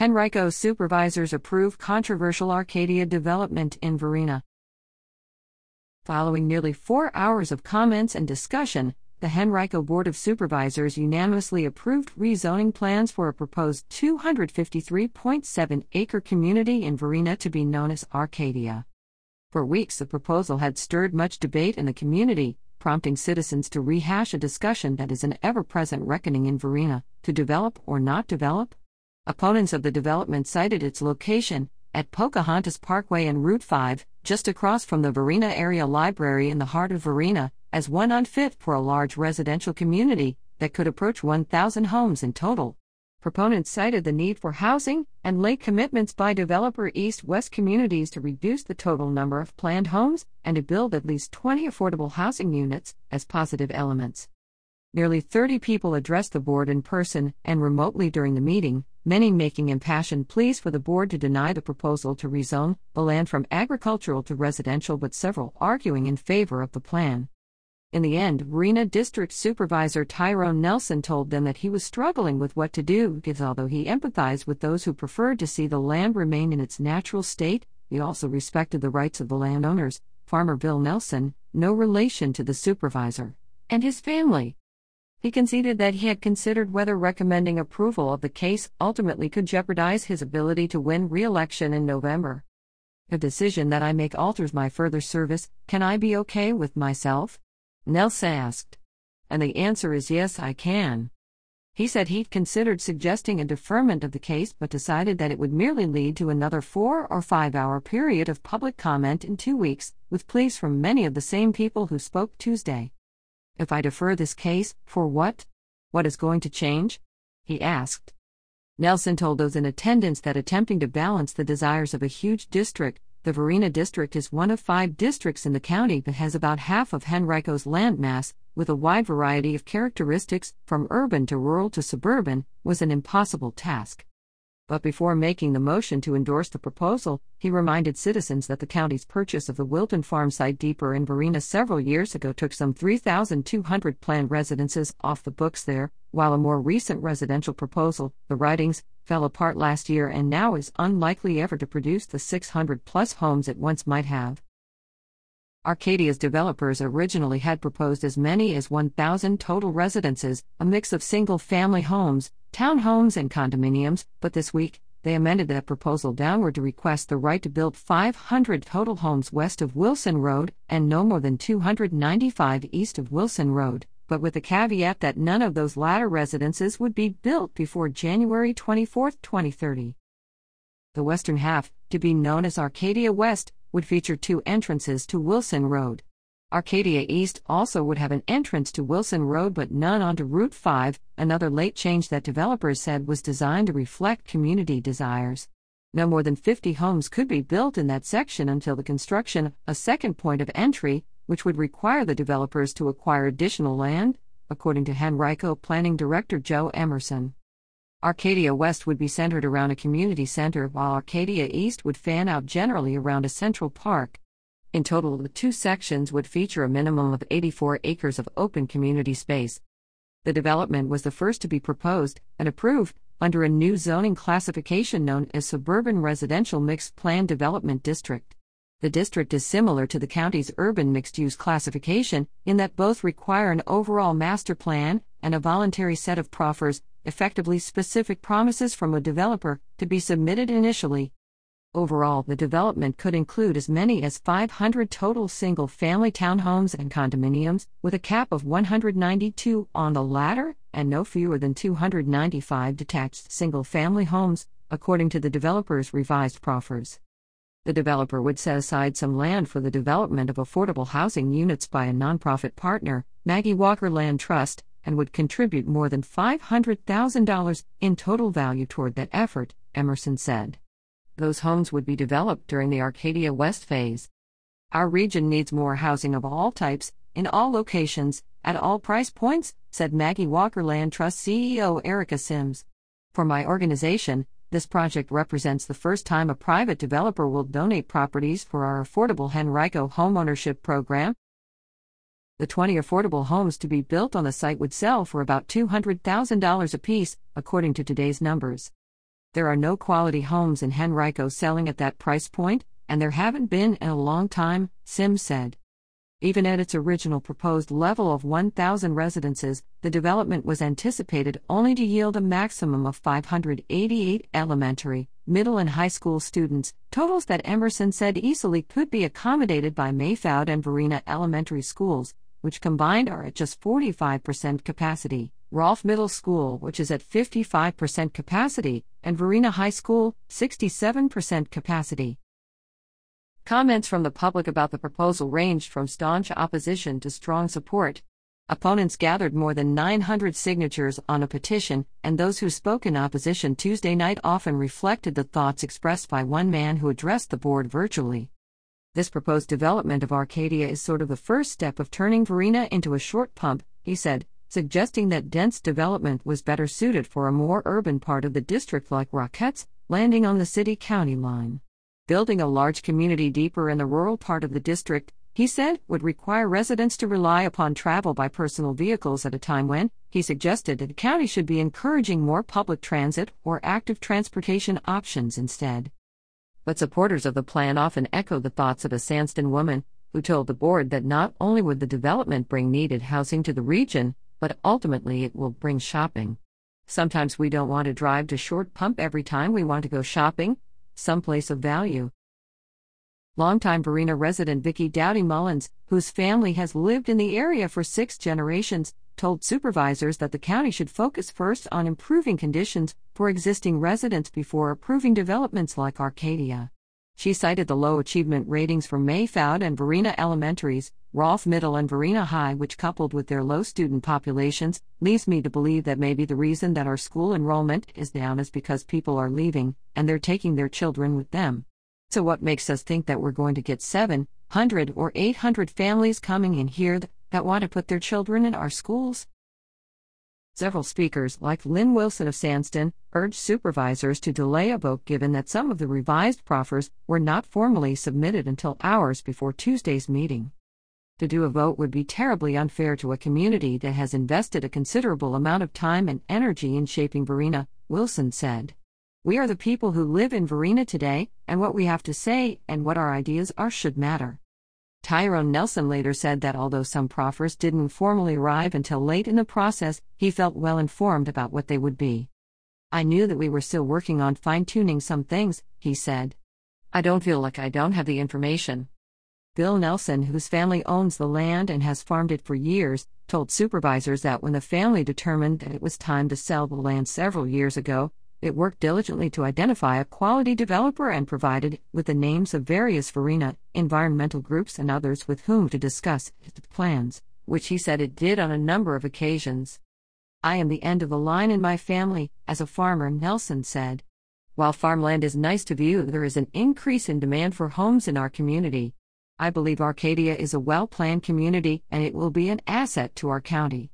Henrico supervisors approve controversial Arcadia development in Varina. Following nearly four hours of comments and discussion, the Henrico Board of Supervisors unanimously approved rezoning plans for a proposed 253.7 acre community in Varina to be known as Arcadia. For weeks, the proposal had stirred much debate in the community, prompting citizens to rehash a discussion that is an ever present reckoning in Varina to develop or not develop? Opponents of the development cited its location, at Pocahontas Parkway and Route 5, just across from the Varina Area Library in the heart of Varina, as one unfit for a large residential community that could approach 1,000 homes in total. Proponents cited the need for housing and late commitments by developer East West communities to reduce the total number of planned homes and to build at least 20 affordable housing units as positive elements. Nearly 30 people addressed the board in person and remotely during the meeting, many making impassioned pleas for the board to deny the proposal to rezone the land from agricultural to residential, but several arguing in favor of the plan. In the end, Varina District Supervisor Tyrone Nelson told them that he was struggling with what to do because although he empathized with those who preferred to see the land remain in its natural state, he also respected the rights of the landowners, Farmer Bill Nelson, no relation to the supervisor, and his family. He conceded that he had considered whether recommending approval of the case ultimately could jeopardize his ability to win re election in November. A decision that I make alters my further service, can I be okay with myself? Nelson asked. And the answer is yes, I can. He said he'd considered suggesting a deferment of the case but decided that it would merely lead to another four or five hour period of public comment in two weeks, with pleas from many of the same people who spoke Tuesday. If I defer this case, for what? What is going to change? He asked. Nelson told those in attendance that attempting to balance the desires of a huge district the Varina district is one of five districts in the county that has about half of Henrico's landmass, with a wide variety of characteristics, from urban to rural to suburban, was an impossible task. But before making the motion to endorse the proposal, he reminded citizens that the county's purchase of the Wilton Farm site deeper in Varina several years ago took some 3,200 planned residences off the books there, while a more recent residential proposal, the Ridings, fell apart last year and now is unlikely ever to produce the 600 plus homes it once might have. Arcadia's developers originally had proposed as many as 1,000 total residences, a mix of single family homes, townhomes, and condominiums, but this week, they amended that proposal downward to request the right to build 500 total homes west of Wilson Road and no more than 295 east of Wilson Road, but with the caveat that none of those latter residences would be built before January 24, 2030. The western half, to be known as Arcadia West, would feature two entrances to Wilson Road. Arcadia East also would have an entrance to Wilson Road but none onto Route 5, another late change that developers said was designed to reflect community desires. No more than 50 homes could be built in that section until the construction, a second point of entry, which would require the developers to acquire additional land, according to Henrico Planning Director Joe Emerson. Arcadia West would be centered around a community center, while Arcadia East would fan out generally around a central park. In total, the two sections would feature a minimum of 84 acres of open community space. The development was the first to be proposed and approved under a new zoning classification known as Suburban Residential Mixed Plan Development District. The district is similar to the county's urban mixed use classification in that both require an overall master plan and a voluntary set of proffers, effectively specific promises from a developer, to be submitted initially. Overall, the development could include as many as 500 total single family townhomes and condominiums, with a cap of 192 on the latter and no fewer than 295 detached single family homes, according to the developer's revised proffers. The developer would set aside some land for the development of affordable housing units by a nonprofit partner, Maggie Walker Land Trust, and would contribute more than $500,000 in total value toward that effort, Emerson said those homes would be developed during the Arcadia West phase. Our region needs more housing of all types, in all locations, at all price points, said Maggie Walker Land Trust CEO Erica Sims. For my organization, this project represents the first time a private developer will donate properties for our affordable Henrico homeownership program. The 20 affordable homes to be built on the site would sell for about $200,000 apiece, according to today's numbers. There are no quality homes in Henrico selling at that price point, and there haven't been in a long time, Sims said. Even at its original proposed level of 1,000 residences, the development was anticipated only to yield a maximum of 588 elementary, middle, and high school students, totals that Emerson said easily could be accommodated by Mehfoud and Varina elementary schools, which combined are at just 45% capacity. Rolfe Middle School, which is at 55% capacity, and Varina High School, 67% capacity. Comments from the public about the proposal ranged from staunch opposition to strong support. Opponents gathered more than 900 signatures on a petition, and those who spoke in opposition Tuesday night often reflected the thoughts expressed by one man who addressed the board virtually. This proposed development of Arcadia is sort of the first step of turning Varina into a short pump, he said suggesting that dense development was better suited for a more urban part of the district like Rocketts, landing on the city county line. Building a large community deeper in the rural part of the district, he said, would require residents to rely upon travel by personal vehicles at a time when, he suggested, that the county should be encouraging more public transit or active transportation options instead. But supporters of the plan often echo the thoughts of a Sandston woman, who told the board that not only would the development bring needed housing to the region, but ultimately it will bring shopping. Sometimes we don't want to drive to Short Pump every time we want to go shopping, someplace of value. Longtime Varina resident Vicky Dowdy Mullins, whose family has lived in the area for six generations, told supervisors that the county should focus first on improving conditions for existing residents before approving developments like Arcadia. She cited the low achievement ratings for Mehfoud and Varina Elementaries, Rolfe Middle and Varina High, which coupled with their low student populations, leads me to believe that maybe the reason that our school enrollment is down is because people are leaving, and they're taking their children with them. So, what makes us think that we're going to get 700 or 800 families coming in here that want to put their children in our schools? Several speakers, like Lynn Wilson of Sandston, urged supervisors to delay a vote given that some of the revised proffers were not formally submitted until hours before Tuesday's meeting. To do a vote would be terribly unfair to a community that has invested a considerable amount of time and energy in shaping Varina, Wilson said. We are the people who live in Varina today, and what we have to say and what our ideas are should matter. Tyrone Nelson later said that although some proffers didn't formally arrive until late in the process, he felt well informed about what they would be. I knew that we were still working on fine tuning some things, he said. I don't feel like I don't have the information. Bill Nelson, whose family owns the land and has farmed it for years, told supervisors that when the family determined that it was time to sell the land several years ago, it worked diligently to identify a quality developer and provided with the names of various Varina environmental groups and others with whom to discuss its plans, which he said it did on a number of occasions. I am the end of the line in my family, as a farmer, Nelson said. While farmland is nice to view, there is an increase in demand for homes in our community. I believe Arcadia is a well planned community and it will be an asset to our county.